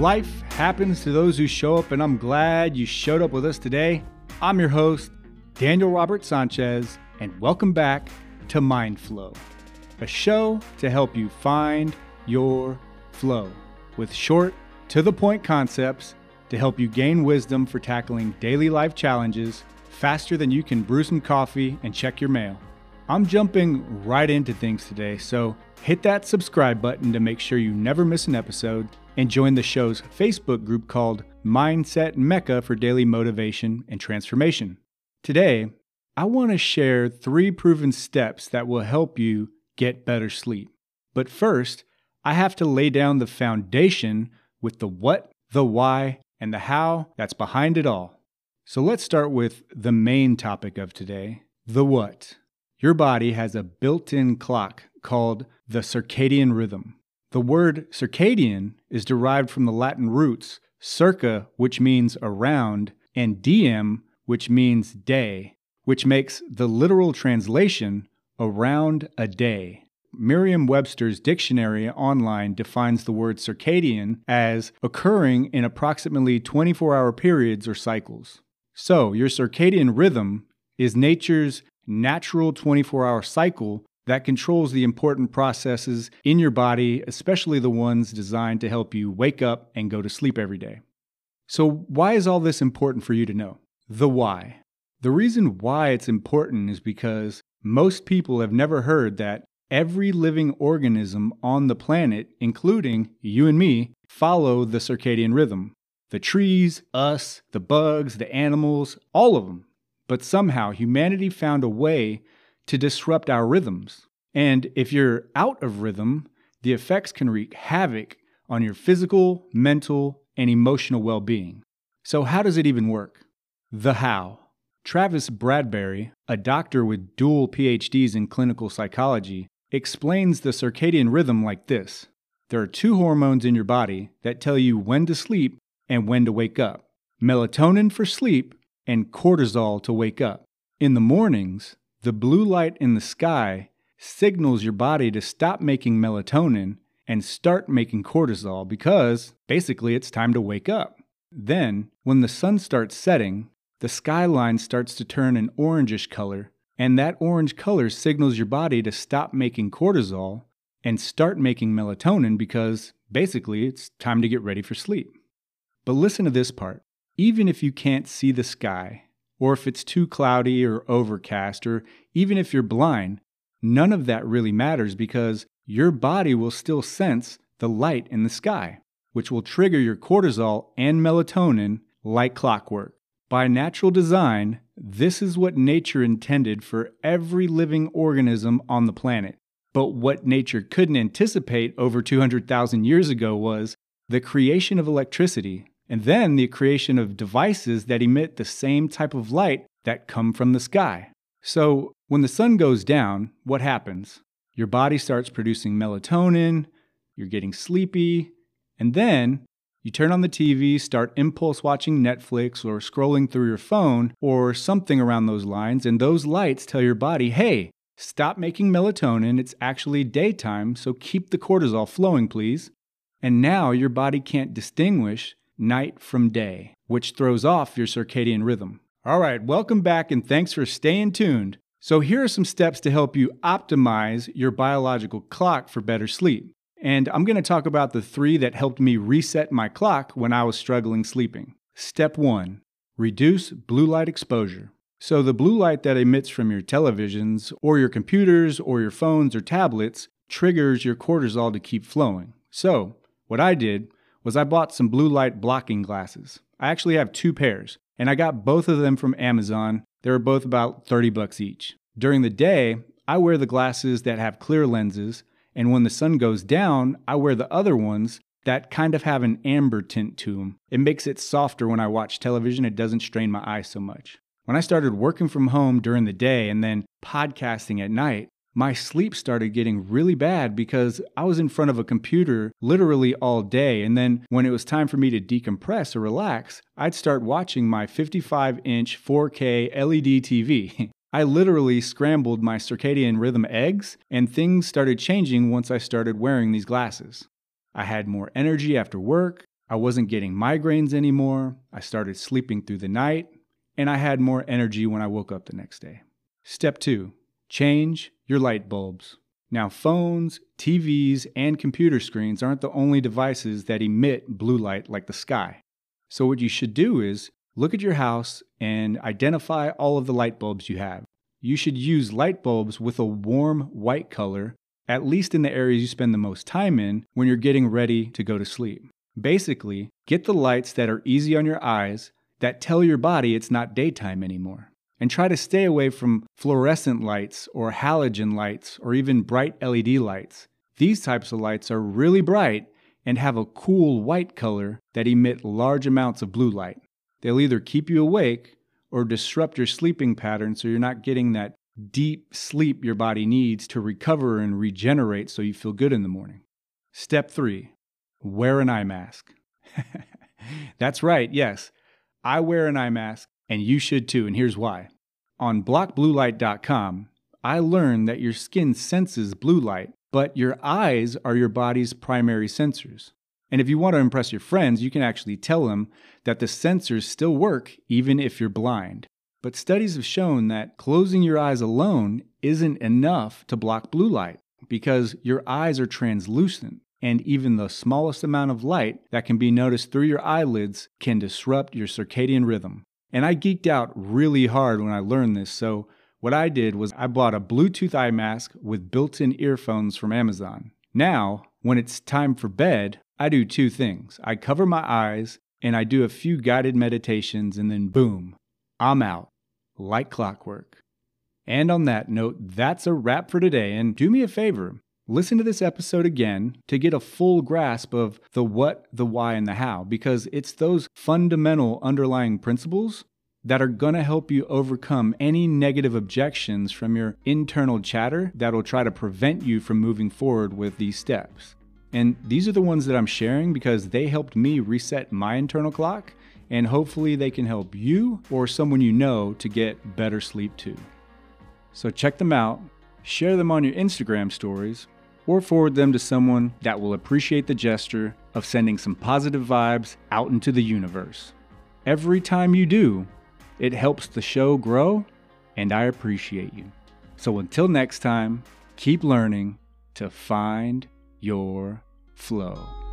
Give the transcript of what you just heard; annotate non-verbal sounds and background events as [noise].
Life happens to those who show up, and I'm glad you showed up with us today. I'm your host, Daniel Robert Sanchez, and welcome back to Mind Flow, a show to help you find your flow with short, to the point concepts to help you gain wisdom for tackling daily life challenges faster than you can brew some coffee and check your mail. I'm jumping right into things today, so hit that subscribe button to make sure you never miss an episode and join the show's Facebook group called Mindset Mecca for daily motivation and transformation. Today, I want to share three proven steps that will help you get better sleep. But first, I have to lay down the foundation with the what, the why, and the how that's behind it all. So let's start with the main topic of today the what. Your body has a built in clock called the circadian rhythm. The word circadian is derived from the Latin roots circa, which means around, and diem, which means day, which makes the literal translation around a day. Merriam Webster's dictionary online defines the word circadian as occurring in approximately 24 hour periods or cycles. So, your circadian rhythm is nature's natural 24 hour cycle that controls the important processes in your body, especially the ones designed to help you wake up and go to sleep every day. So, why is all this important for you to know? The why. The reason why it's important is because most people have never heard that every living organism on the planet, including you and me, follow the circadian rhythm. The trees, us, the bugs, the animals, all of them. But somehow humanity found a way to disrupt our rhythms. And if you're out of rhythm, the effects can wreak havoc on your physical, mental, and emotional well being. So, how does it even work? The how. Travis Bradberry, a doctor with dual PhDs in clinical psychology, explains the circadian rhythm like this There are two hormones in your body that tell you when to sleep and when to wake up melatonin for sleep and cortisol to wake up. In the mornings, the blue light in the sky signals your body to stop making melatonin and start making cortisol because basically it's time to wake up. Then, when the sun starts setting, the skyline starts to turn an orangish color, and that orange color signals your body to stop making cortisol and start making melatonin because basically it's time to get ready for sleep. But listen to this part. Even if you can't see the sky, or if it's too cloudy or overcast, or even if you're blind, none of that really matters because your body will still sense the light in the sky, which will trigger your cortisol and melatonin like clockwork. By natural design, this is what nature intended for every living organism on the planet. But what nature couldn't anticipate over 200,000 years ago was the creation of electricity and then the creation of devices that emit the same type of light that come from the sky. So, when the sun goes down, what happens? Your body starts producing melatonin, you're getting sleepy, and then you turn on the TV, start impulse watching Netflix or scrolling through your phone or something around those lines, and those lights tell your body, hey, stop making melatonin. It's actually daytime, so keep the cortisol flowing, please. And now your body can't distinguish night from day, which throws off your circadian rhythm. All right, welcome back and thanks for staying tuned. So, here are some steps to help you optimize your biological clock for better sleep. And I'm going to talk about the three that helped me reset my clock when I was struggling sleeping. Step one reduce blue light exposure. So, the blue light that emits from your televisions or your computers or your phones or tablets triggers your cortisol to keep flowing. So, what I did was I bought some blue light blocking glasses. I actually have two pairs, and I got both of them from Amazon. They were both about 30 bucks each. During the day, I wear the glasses that have clear lenses, and when the sun goes down, I wear the other ones that kind of have an amber tint to them. It makes it softer when I watch television, it doesn't strain my eyes so much. When I started working from home during the day and then podcasting at night, my sleep started getting really bad because I was in front of a computer literally all day. And then when it was time for me to decompress or relax, I'd start watching my 55 inch 4K LED TV. I literally scrambled my circadian rhythm eggs, and things started changing once I started wearing these glasses. I had more energy after work, I wasn't getting migraines anymore. I started sleeping through the night, and I had more energy when I woke up the next day. Step two change your light bulbs. Now, phones, TVs, and computer screens aren't the only devices that emit blue light like the sky. So, what you should do is look at your house and identify all of the light bulbs you have. You should use light bulbs with a warm white color, at least in the areas you spend the most time in when you're getting ready to go to sleep. Basically, get the lights that are easy on your eyes that tell your body it's not daytime anymore and try to stay away from fluorescent lights or halogen lights or even bright LED lights. These types of lights are really bright and have a cool white color that emit large amounts of blue light. They'll either keep you awake or disrupt your sleeping pattern so you're not getting that deep sleep your body needs to recover and regenerate so you feel good in the morning. Step three wear an eye mask. [laughs] That's right, yes. I wear an eye mask and you should too, and here's why. On blockbluelight.com, I learned that your skin senses blue light, but your eyes are your body's primary sensors. And if you want to impress your friends, you can actually tell them that the sensors still work even if you're blind. But studies have shown that closing your eyes alone isn't enough to block blue light because your eyes are translucent, and even the smallest amount of light that can be noticed through your eyelids can disrupt your circadian rhythm. And I geeked out really hard when I learned this. So, what I did was I bought a Bluetooth eye mask with built in earphones from Amazon. Now, when it's time for bed, I do two things I cover my eyes and I do a few guided meditations, and then boom, I'm out like clockwork. And on that note, that's a wrap for today. And do me a favor listen to this episode again to get a full grasp of the what, the why, and the how, because it's those fundamental underlying principles that are going to help you overcome any negative objections from your internal chatter that will try to prevent you from moving forward with these steps. And these are the ones that I'm sharing because they helped me reset my internal clock, and hopefully they can help you or someone you know to get better sleep too. So check them out, share them on your Instagram stories, or forward them to someone that will appreciate the gesture of sending some positive vibes out into the universe. Every time you do, it helps the show grow, and I appreciate you. So until next time, keep learning to find your flow.